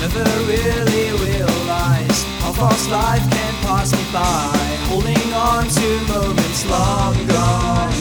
Never really realized how fast life can pass me by, holding on to moments long gone.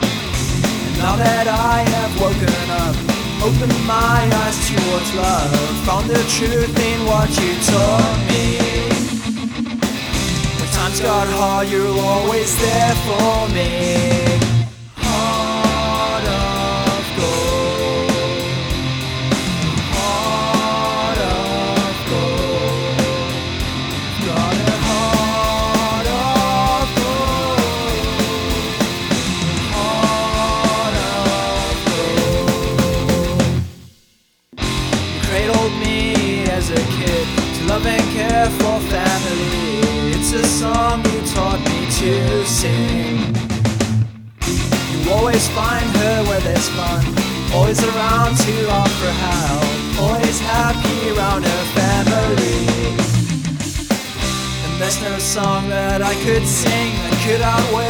And now that I have woken up, opened my eyes towards love, found the truth in what you taught me. When times got hard, you're always there for me. For family. It's a song you taught me to sing. You always find her where there's fun, always around to offer help, always happy around her family. And there's no song that I could sing that could outweigh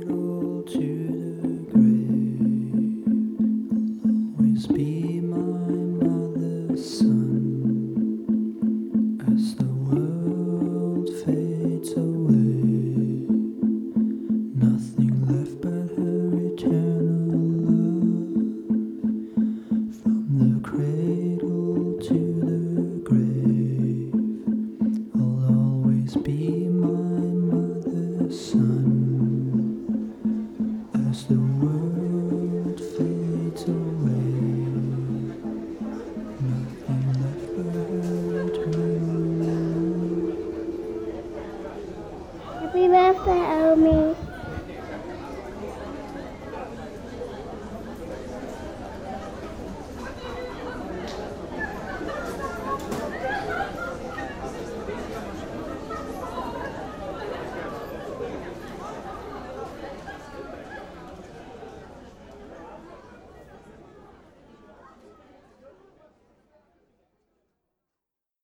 as the world fades away. Nothing left but me. Happy birthday, Omi.